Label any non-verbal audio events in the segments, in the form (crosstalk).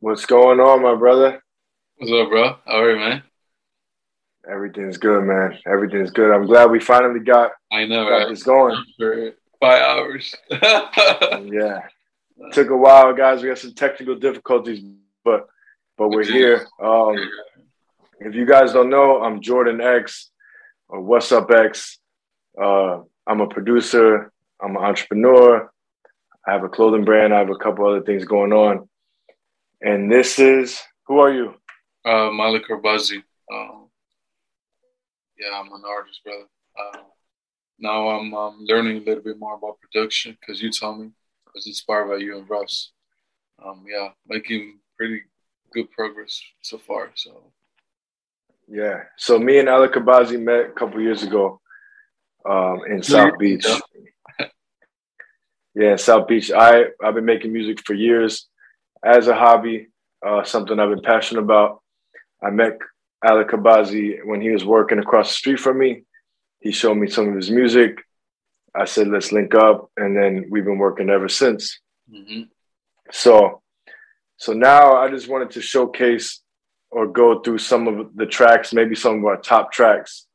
What's going on, my brother? What's up, bro? How are you, man? Everything's good, man. Everything's good. I'm glad we finally got, I know, got right? this going. For five hours. (laughs) Yeah. Took a while, guys. We had some technical difficulties, but but we're here. Um, if you guys don't know, I'm Jordan X or What's Up X. Uh, I'm a producer. I'm an entrepreneur. I have a clothing brand. I have a couple other things going on. And this is who are you? uh, Malik Arbazzy. Um, yeah, I'm an artist, brother. Uh, now I'm um, learning a little bit more about production because you told me I was inspired by you and Russ. Um, yeah, making pretty good progress so far. So Yeah. So me and Alec Arbazzy met a couple years ago um, in South Beach. (laughs) Yeah, South Beach. I I've been making music for years as a hobby, uh, something I've been passionate about. I met Alec Arbazzy when he was working across the street from me. He showed me some of his music. I said, let's link up, and then we've been working ever since. hmm So, so now I just wanted to showcase or go through some of the tracks, maybe some of our top tracks,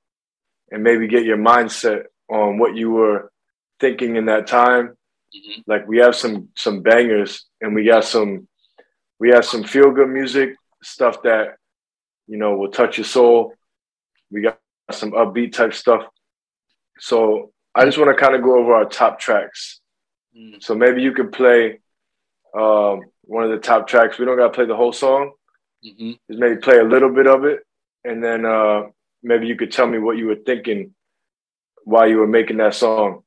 and maybe get your mindset on what you were thinking in that time. hmm Like we have some some bangers, and we got some we have some feel good music stuff that you know will touch your soul. We got some upbeat type stuff. So I just want to kind of go over our top tracks. mm So maybe you could play um, one of the top tracks. We don't got to play the whole song. hmm Just maybe play a little bit of it, and then uh, maybe you could tell me what you were thinking while you were making that song.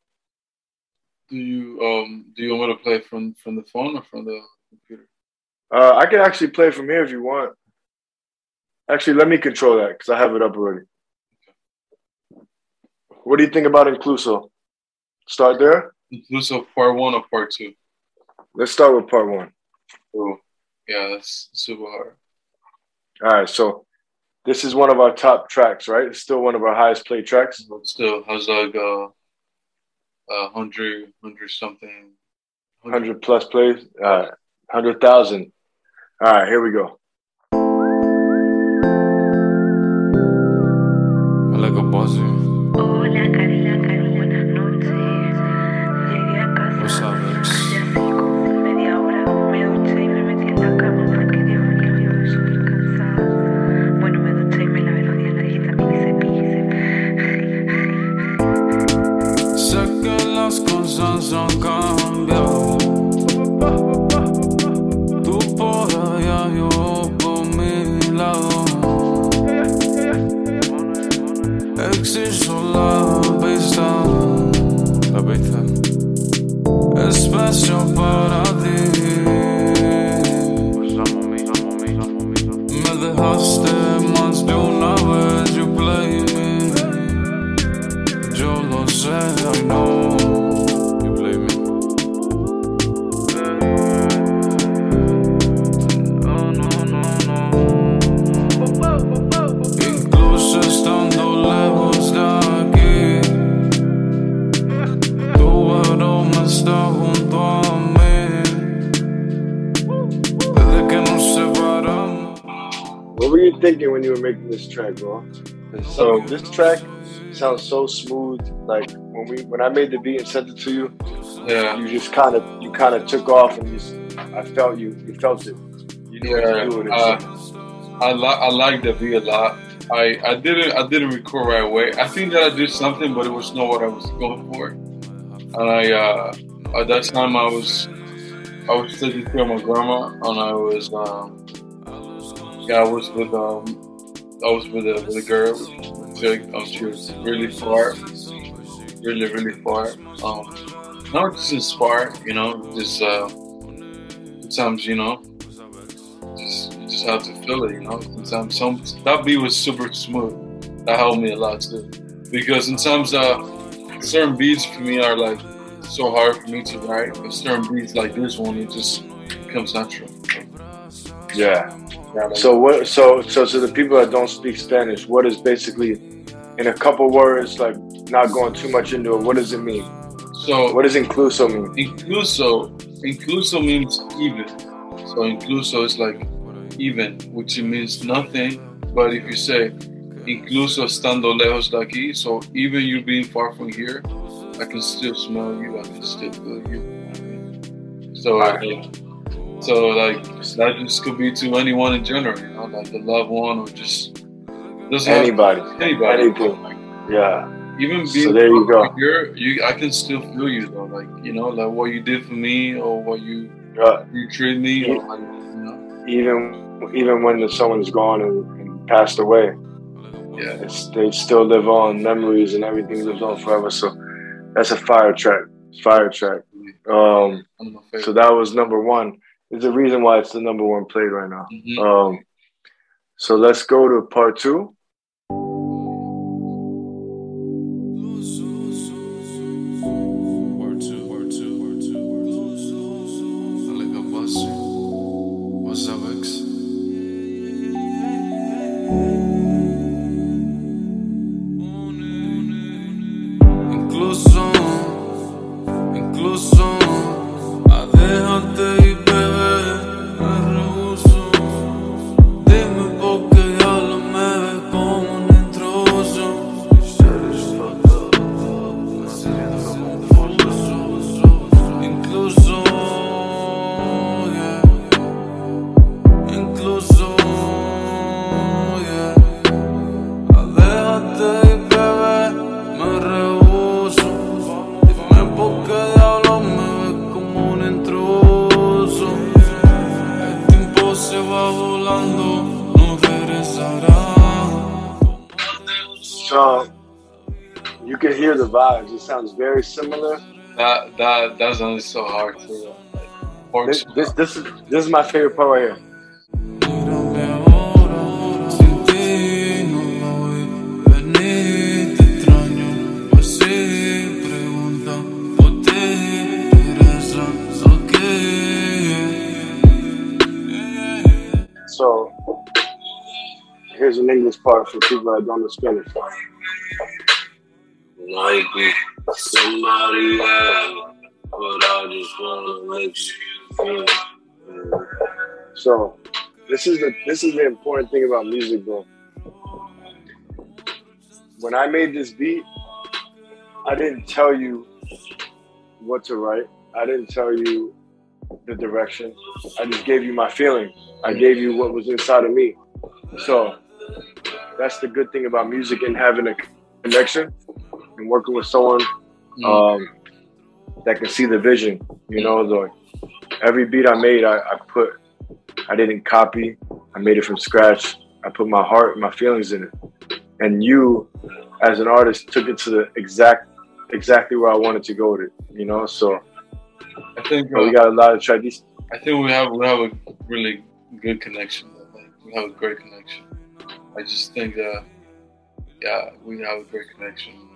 Do you um do you want me to play from from the phone or from the computer? Uh, I can actually play from here if you want. Actually, let me control that because I have it up already. What do you think about Incluso? Start there. Inclusive part one or part two? Let's start with part one. Oh, yeah, that's super hard. All right, so this is one of our top tracks, right? It's still one of our highest played tracks. But still, has like uh, a hundred, hundred something. 100 plus plays, uh, 100,000. All right, here we go. Like a. Espacio para ti. Thinking when you were making this track, bro? So this track sounds so smooth. Like when we when I made the beat and sent it to you, Yeah, you just kind of you kind of took off and just I felt you you felt it. You knew what yeah. with it. Uh, I like I like the beat a lot. I I didn't I didn't record right away. I think that I did something, but it was not what I was going for. And I uh, at that time I was I was taking care of my grandma, and I was um, yeah I was with um I was with a with a girl. Um, she was really far, really really far. Um, not just inspired, you know, just uh, sometimes you know just you just have to feel it, you know. Sometimes some that beat was super smooth. That helped me a lot too, because sometimes uh, certain beats for me are like so hard for me to write. But certain beats like this one, it just comes natural. yeah. So what? So so so the people that don't speak Spanish, what is basically in a couple words, like not going too much into it? What does it mean? so What does incluso mean? incluso incluso means even. So incluso is like even, which means nothing. But if you say incluso estando lejos de aquí, so even you being far from here, I can still smell you. I can still feel you. So, uh, so like that just could be to anyone in general, you know, like the loved one or just Anybody. anybody. Anything. Like, Yeah. even So there you go. here, you I can still feel you though, like you know, like what you did for me or what you Yeah. you treat me, or like you know, Even even when someone's gone and, and passed away, yeah. it's, they still live on. Memories and everything lives on forever. So that's a fire track. Fire track. Um, One of my favorite. so that was number one. There's the reason why it's the number one played right now. Mhm. Um, so let's go to part two. Very similar. That that that sounds so hard to like, This this this is this is my favorite part right here. Mírame ahora, sin ti no la voy a venir, te extraño, pues sí, pregunta por ti, regresas, ok. So here's an English part for people that don't know Spanish. Like somebody else, but I just wanna let you feel. So this is the this is the important thing about music, bro. When I made this beat, I didn't tell you what to write. I didn't tell you the direction. I just gave you my feeling. I gave you what was inside of me. So that's the good thing about music and having a connection and working with someone um, that can see the vision. You know, the every beat I made, I, I put, I didn't copy. I made it from scratch. I put my heart and my feelings in it. And you, as an artist, took it to the exact, exactly where I wanted to go with it. You know, so I think but we uh, got a lot of traditions. I think we have we have a really good connection. Like, we have a great connection. I just think that yeah, we have a great connection.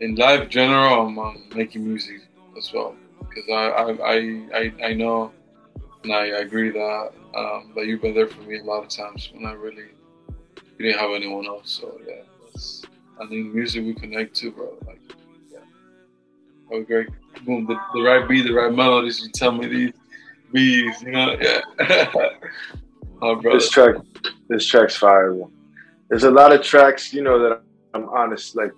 In life, general, I'm um, making music as well because I I, I, I know and I agree that um, that you've been there for me a lot of times when I really didn't have anyone else. So yeah, that's, I think music we connect to, bro. Like yeah, a great boom, the, the right beat, the right melodies. You tell me these beats, you know, yeah. (laughs) oh, bro. This track, this track's fire. There's a lot of tracks, you know, that I'm honest, like,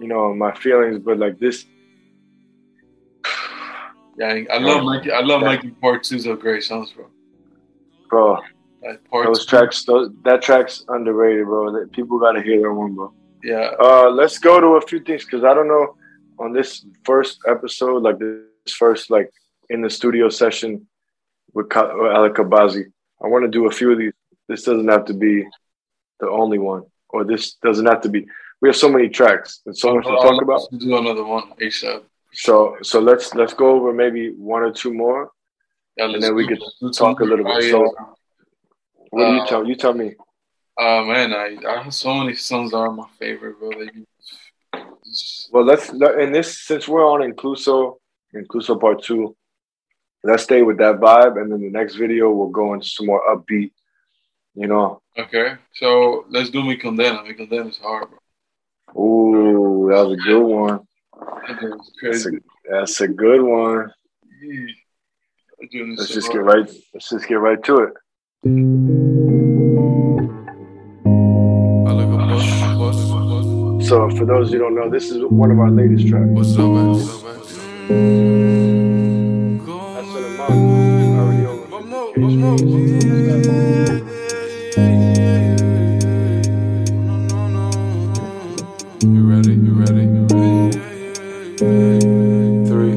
you know, my feelings, but like this, (sighs) Yeah, I love making I love making part twos of great songs, bro. bro, Like part those two, tracks, those, that track's underrated, bro. That people gotta hear that one, bro. Yeah, Uh, let's go to a few things because I don't know on this first episode, like this first like in the studio session with, Ka- with Alec Arbazzy. I want to do a few of these. This doesn't have to be the only one, or this doesn't have to be. We have so many tracks and so much to talk about. Do another one ASAP. So, so let's let's go over maybe one or two more, Yeah, and then we could talk a little bit. I, So, what do you uh, tell? You tell me. uh, man, I I have so many songs that are my favorite, bro. Like, Well, let's in this since we're on Incluso, Incluso Part Two. Let's stay with that vibe, and then the next video we'll go into some more upbeat. You know, okay, so let's do Me Condena. Me Condena is hard, bro. Ooh, that was a good one. That That's a, that's a good one. We're doing this Let's so just hard. get right. Let's just get right to it. So, for those who don't know, this is one of our latest tracks. What's up, man? What's up, man? That's an amount already over You ready? Three,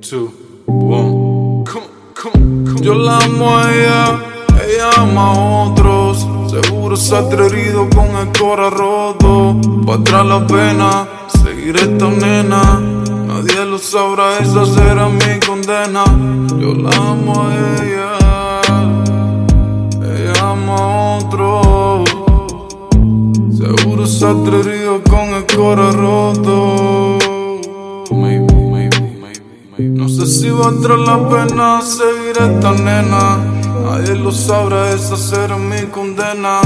two, one. Come, come, come. Yo la amo a ella, ella ama a otros. Seguro se ha herido con el cora roto. Pa' atrás la pena, seguir esta nena. Nadie lo sabrá, esa será mi condena. Yo la amo a ella, ella ama a otros. Seguro se ha atrevido con el cora roto. No sé si valdrá la pena seguir esta nena. Nadie lo sabrá, esa será mi condena.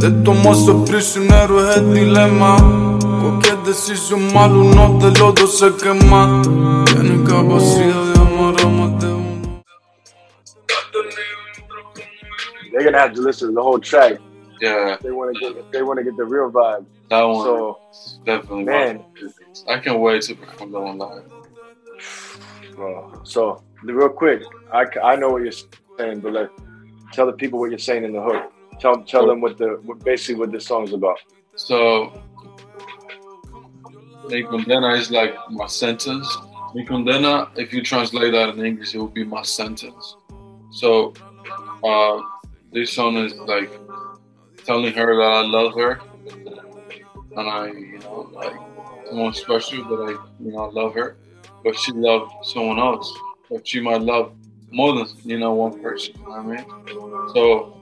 Te tomo a prisionero, es el dilema. Cualquier decisión mala, uno de los dos se quema. Tiene capacidad de amar a más de uno. They're gonna have to listen to the whole track. Yeah, they want to get. They want to get the real vibe. that one So, definitely man, I can't wait to perform that one live. bro. So, the real quick, I, I know what you're saying, but like, tell the people what you're saying in the hook. Tell tell them what the what basically what this song's about. So, mi condena is like my sentence. Mi condena, if you translate that in English, it would be my sentence. So, uh, this song is like telling her that I love her, and I, you know, like someone special that I, you know, I love her, but she loved someone else, but she might love more than you know one person. You know I mean? So.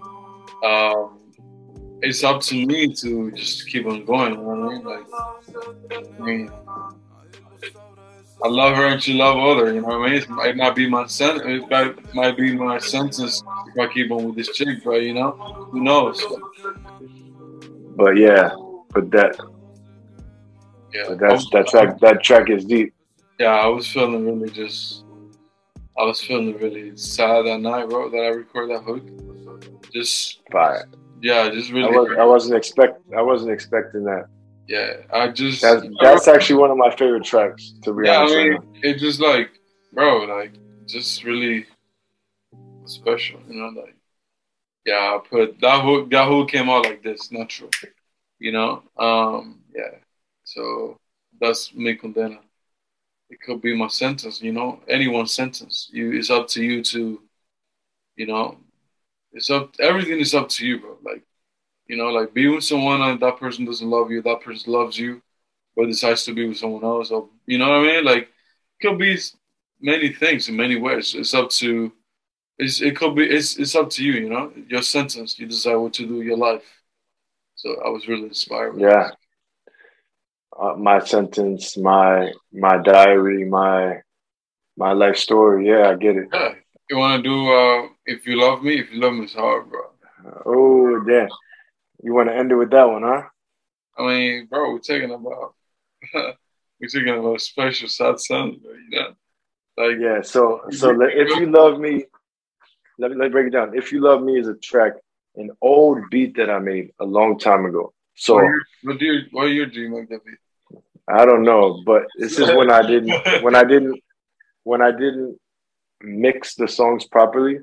Um, it's up to me to just keep on going. You know what I mean? Like, I mean, I love her and she love other. You know what I mean? It might not be my sen- It might, might be my sentence if I keep on with this chick, but you know, who knows? But yeah, but that Yeah, but that's that track that track is deep. Yeah, I was feeling really just. I was feeling really sad that night, bro. That I recorded that hook. Just Fire. yeah, just I really. was I wasn't expect I wasn't expecting that. Yeah, I just. That's that's actually one of my favorite tracks to be yeah, I honest. right mean, it's just like, bro, like, just really special, you know, like, yeah, I put that hook, that hook came out like this, natural, you know, um, yeah, so that's me condena. It could be my sentence, you know, anyone's sentence. You, it's up to you to, you know, it's up. Everything is up to you, bro. Like, you know, like be with someone and that person doesn't love you, that person loves you but decides to be with someone else, or you know what I mean? Like, it could be many things in many ways. It's up to, it's it could be it's it's up to you. You know, your sentence. You decide what to do with your life. So I was really inspired. Yeah. Uh, my sentence, my my diary, my my life story. Yeah, I get it. Yeah. You want to do? uh If you love me, if you love me, it's hard, bro. Oh damn. You want to end it with that one, huh? I mean, bro, we're talking about we're talking about a (laughs) special sad song, bro, you know. Like, Yeah. So so let, if you love me, let me let me break it down. If you love me is a track, an old beat that I made a long time ago. So what what your what your dream like that be? I don't know, but this is when I didn't (laughs) when I didn't when I didn't mix the songs properly.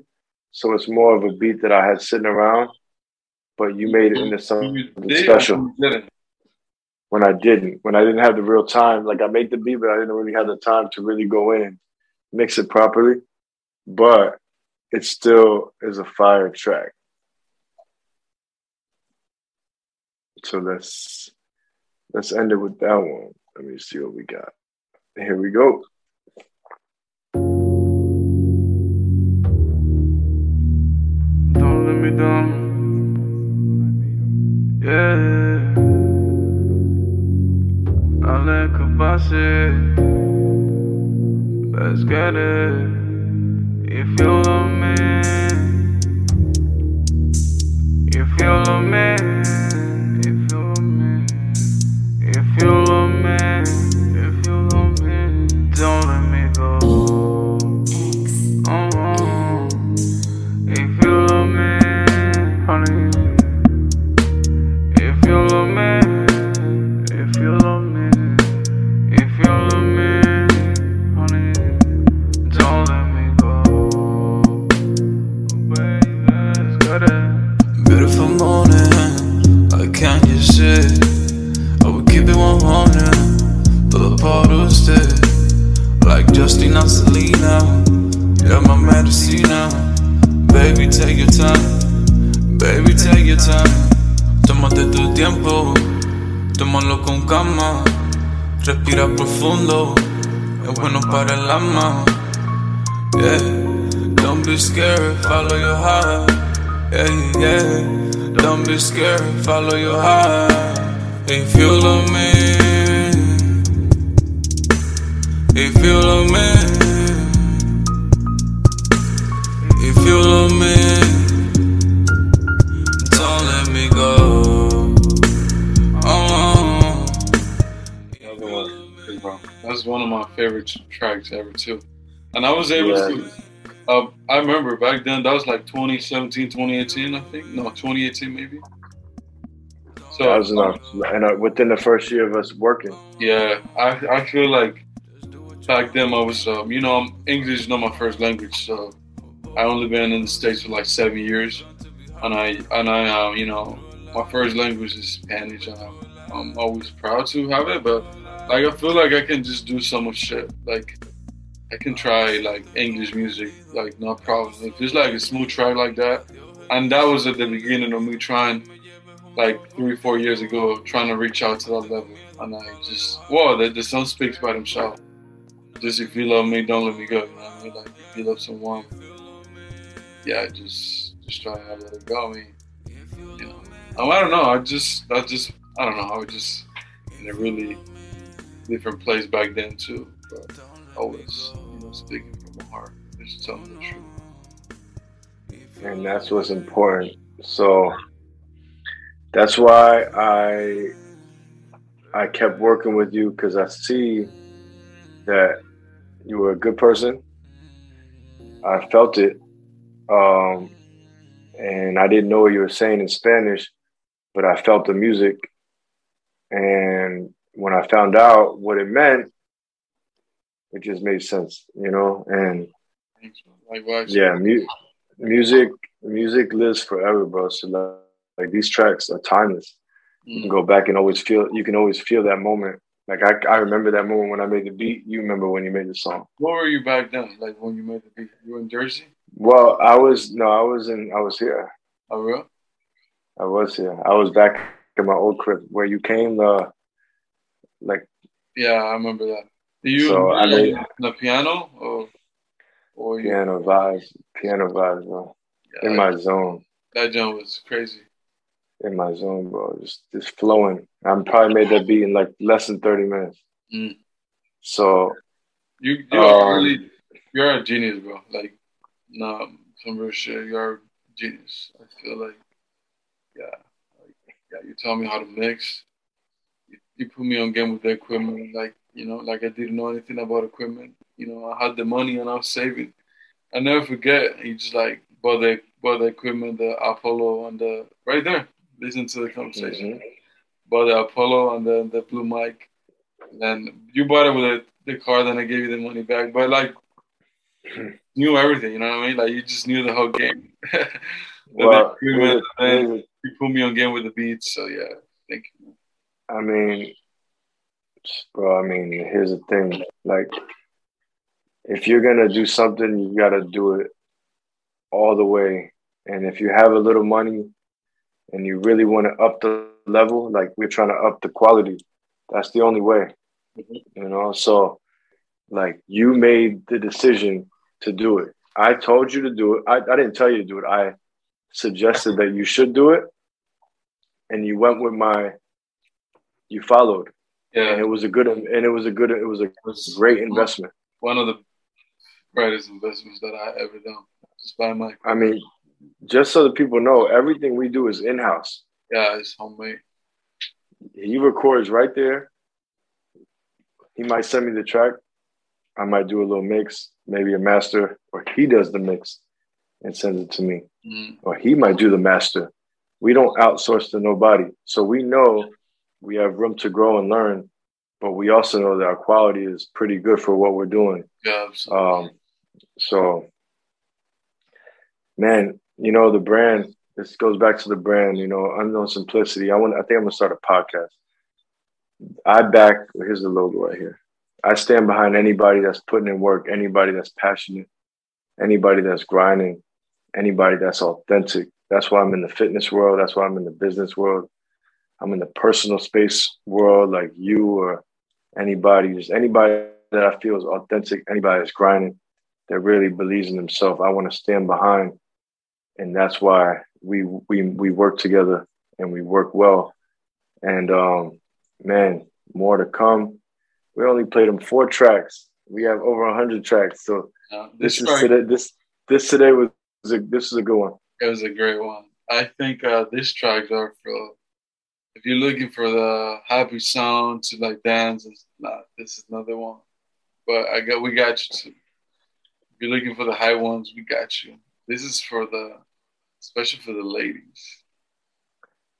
So it's more of a beat that I had sitting around, but you made it into You something special. or you didn't? When I didn't, when I didn't have the real time, like I made the beat, but I didn't really have the time to really go in and mix it properly. But it still is a fire track. So let's let's end it with that one. Let me see what we got. Here we go. Don't let me down. Yeah. Alec Arbazzy. Let's get it. If you love me. If you love me. Follow your heart. Yeah, yeah. Don't be scared. Follow your heart. If you love me. If you love me, if you love me, don't let me go. Oh, oh, oh. Another one, That's one of my favorite tracks ever too. And I was able Yeah. to. Uh, I remember back then that was like 2017, 2018, I think. No, 2018 maybe. So That was enough. And uh, within the first year of us working, Yeah, I I feel like back then I was um, you know I'm, English is not my first language, so I only been in the states for like seven years, and I and I um, you know my first language is Spanish, and I'm, I'm always proud to have it. But like I feel like I can just do so much shit. Like I can try like English music, like no problem. If it's like a smooth track like that, and that was at the beginning of me trying like three, four years ago, trying to reach out to that level. And I just, whoa, the, the song speaks by himself. Just if you love me, don't let me go. You know? Like if you love someone, yeah, just just try to let it go. I mean, you know, um, I don't know. I just, I just, I don't know. I was just in a really different place back then too. But always, you know, speaking from the heart, just telling the truth. and that's what's important. So that's why I I kept working with you because I see that you were a good person. I felt it, um, and I didn't know what you were saying in Spanish, but I felt the music. And when I found out what it meant, it just made sense, you know. And Likewise. yeah, mu- music music lives forever, bro. So like, like these tracks are timeless. You can Mm. go back and always feel. You can always feel that moment. Like I, I remember that moment when I made the beat. You remember when you made the song. Where were you back then? Like when you made the beat? You were in Jersey? Well, I was no, I was in. I was here. Oh, real? I was here. I was back in my old crib where you came. Uh, like Yeah, I remember that. You So, I made- the piano or or you, piano vibes, piano vibes, bro. yeah, In my zone, that jump was crazy. in my zone, bro. Just just flowing. I probably made that beat in like less than thirty minutes. Mm. So You you're Um, really you're a genius, bro. Like no some real shit. You're a genius. I feel like yeah. Like yeah, you taught me how to mix. You, you put me on game with the equipment, like you know, like I didn't know anything about equipment. You know, I had the money and I was saving. I never forget. You just like bought the bought the equipment, the Apollo and the right there. Listen to the conversation. mhm. Bought the Apollo and the the blue mic. And you bought it with the, the car, then I gave you the money back. But like (clears throat) knew everything, you know what I mean? Like you just knew the whole game. (laughs) The well, equipment, here's and the- you put me on game with the beats. So yeah, thank you. I mean, bro. I mean, here's the thing. Like, if you're gonna do something, you gotta do it all the way. And if you have a little money and you really want to up the level, like we're trying to up the quality, that's the only way. Mm-hmm. You know, so like you made the decision to do it. I told you to do it. I, I didn't tell you to do it. I suggested that you should do it. And you went with my you followed. And Yeah, it was a good and it was a good it was a great investment. One of the greatest investments that I ever done. Just by my I mean, just so that people know, everything we do is in house. yeah, it's homemade. He records right there. He might send me the track. I might do a little mix, maybe a master, or he does the mix and sends it to me. Mm. Or he might do the master. We don't outsource to nobody. So we know we have room to grow and learn, but we also know that our quality is pretty good for what we're doing. Yeah, absolutely. Um, so, man, you know the brand. This goes back to the brand. You know, unknown simplicity. I want. I think I'm gonna start a podcast. I back. Here's the logo right here. I stand behind anybody that's putting in work. Anybody that's passionate. anybody that's grinding, anybody that's authentic. That's why I'm in the fitness world. That's why I'm in the business world. I'm in the personal space world, like you or anybody, just anybody that I feel is authentic, anybody that's grinding, that really believes in themselves. I want to stand behind, and that's why we we we work together and we work well. And um, man, more to come. We only played them four tracks. We have over hundred tracks, so Uh, this is today. This this today was a, this is a good one. It was a great one. I think uh, this tracks are for if you're looking for the happy sound to like dance. It's not. This is another one. But I got we got you too. If you're looking for the high ones, we got you. This is for the, especially for the ladies.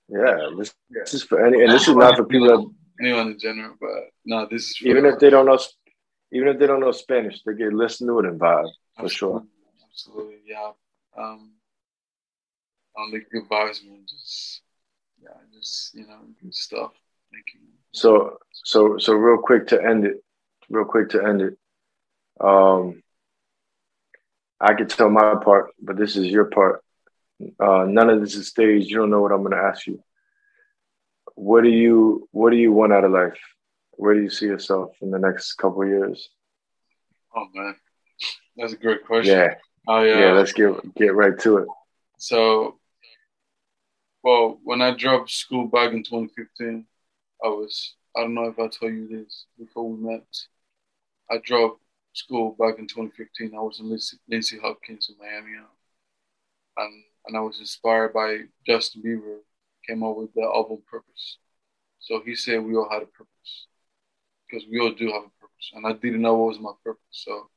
Yeah, this, Yeah. this is for any, and this is not for people that anyone in general. But no, this is for even if they don't know, even if they don't know Spanish, they can listen to it and vibe for sure. Absolutely, yeah. Um, only good vibes, man. Just yeah, just you know, good stuff. Thank you. So, so, so, real quick to end it, real quick to end it. Um, I could tell my part, but this is your part. Uh, none of this is staged. You don't know what I'm going to ask you. What do you What do you want out of life? Where do you see yourself in the next couple of years? Oh man, that's a great question. Yeah, Oh yeah. yeah. Let's get get right to it. So, well, when I dropped school back in 2015, I was, I don't know if I told you this before we met. I dropped school back in 2015. I was in Lindsey, Hopkins in Miami. And, and I was inspired by Justin Bieber, came up with the album Purpose. So he said we all had a purpose because we all do have a purpose. And I didn't know what was my purpose. So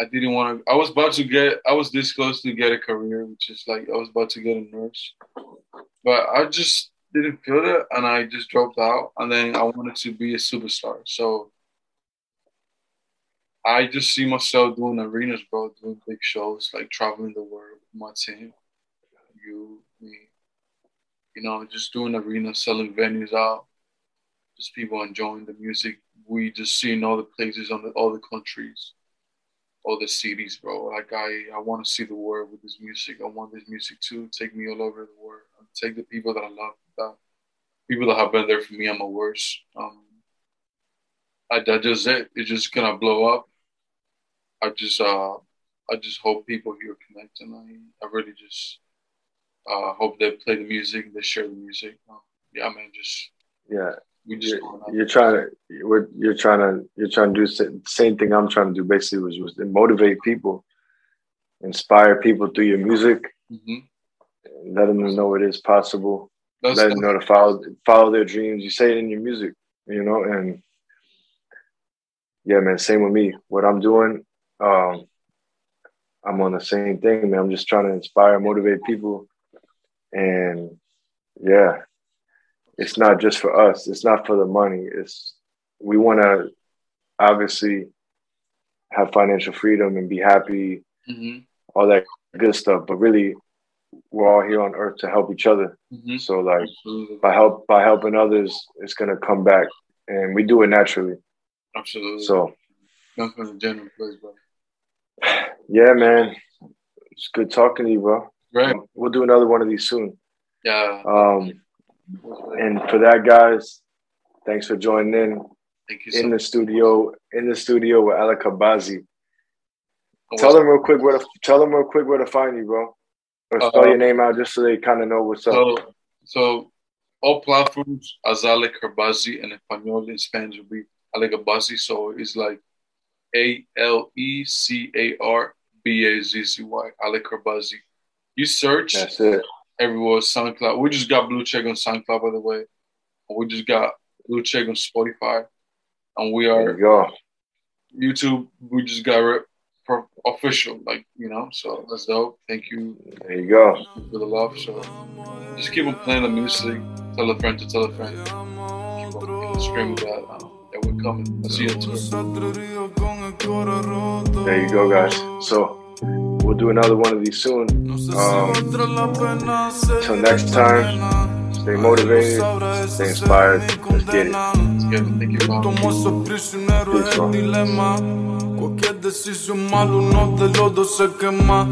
I didn't want to. I was about to get. I was this close to get a career, which is like I was about to get a nurse, but I just didn't feel it, and I just dropped out. And then I wanted to be a superstar, so I just see myself doing arenas, bro, doing big shows, like traveling the world with my team, you, me, you know, just doing arenas, selling venues out, just people enjoying the music. We just seeing all the places on the, all the countries all the cities, bro. Like I, I want to see the world with this music. I want this music to take me all over the world. Take the people that I love, that people that have been there for me. I'm a worst. Um, I that just it. It's just gonna blow up. I just, uh, I just hope people here connect, and I, I really just uh, hope they play the music, they share the music. Um, yeah, man, just Yeah, we just you're, you're trying to you're, you're trying to you're trying to do the same thing I'm trying to do. Basically, was was motivate people, inspire people through your music, Mhm. let them know it is possible. Let them know to follow follow their dreams. You say it in your music, you know, and yeah, man. Same with me. What I'm doing, um, I'm on the same thing, man. I'm just trying to inspire, motivate people, and yeah, it's not just for us. It's not for the money. It's we want to obviously have financial freedom and be happy, Mhm. all that good stuff. But really, we're all here on earth to help each other. Mhm. So like Absolutely. by help by helping others, it's gonna come back, and we do it naturally. Absolutely. So Come from a genuine place, bro. (sighs) yeah, man, it's good talking to you, bro. Right. We'll do another one of these soon. Yeah. Um, and for that, guys, thanks for joining in Thank you so in the studio in the studio with Alec Arbazzy. Tell them real quick where to tell them real quick where to find you, bro. Or spell Uh, your name out just so they kind of know what's up. So, so all platforms as Alec Arbazzy and Espanol in Spanish will be Alec Arbazzy. So it's like A L E C A R B A Z Z Y, Alec Arbazzy. You search That's it. Everywhere, SoundCloud. We just got Blue Check on SoundCloud, by the way. We just got Blue Check on Spotify. And we There are you go. YouTube. We just got it for official, like, you know, so that's dope. Thank you There you go. for the love. So just keep on playing the music. Tell a friend to tell a friend. Keep on, screaming that, um, that we're coming. I'll see you on. There you go, guys. So we'll do another one of these soon. Um, Until next time, stay motivated, stay inspired. Let's get it. Get it. Thank you, Peace, Cualquier decisión quema.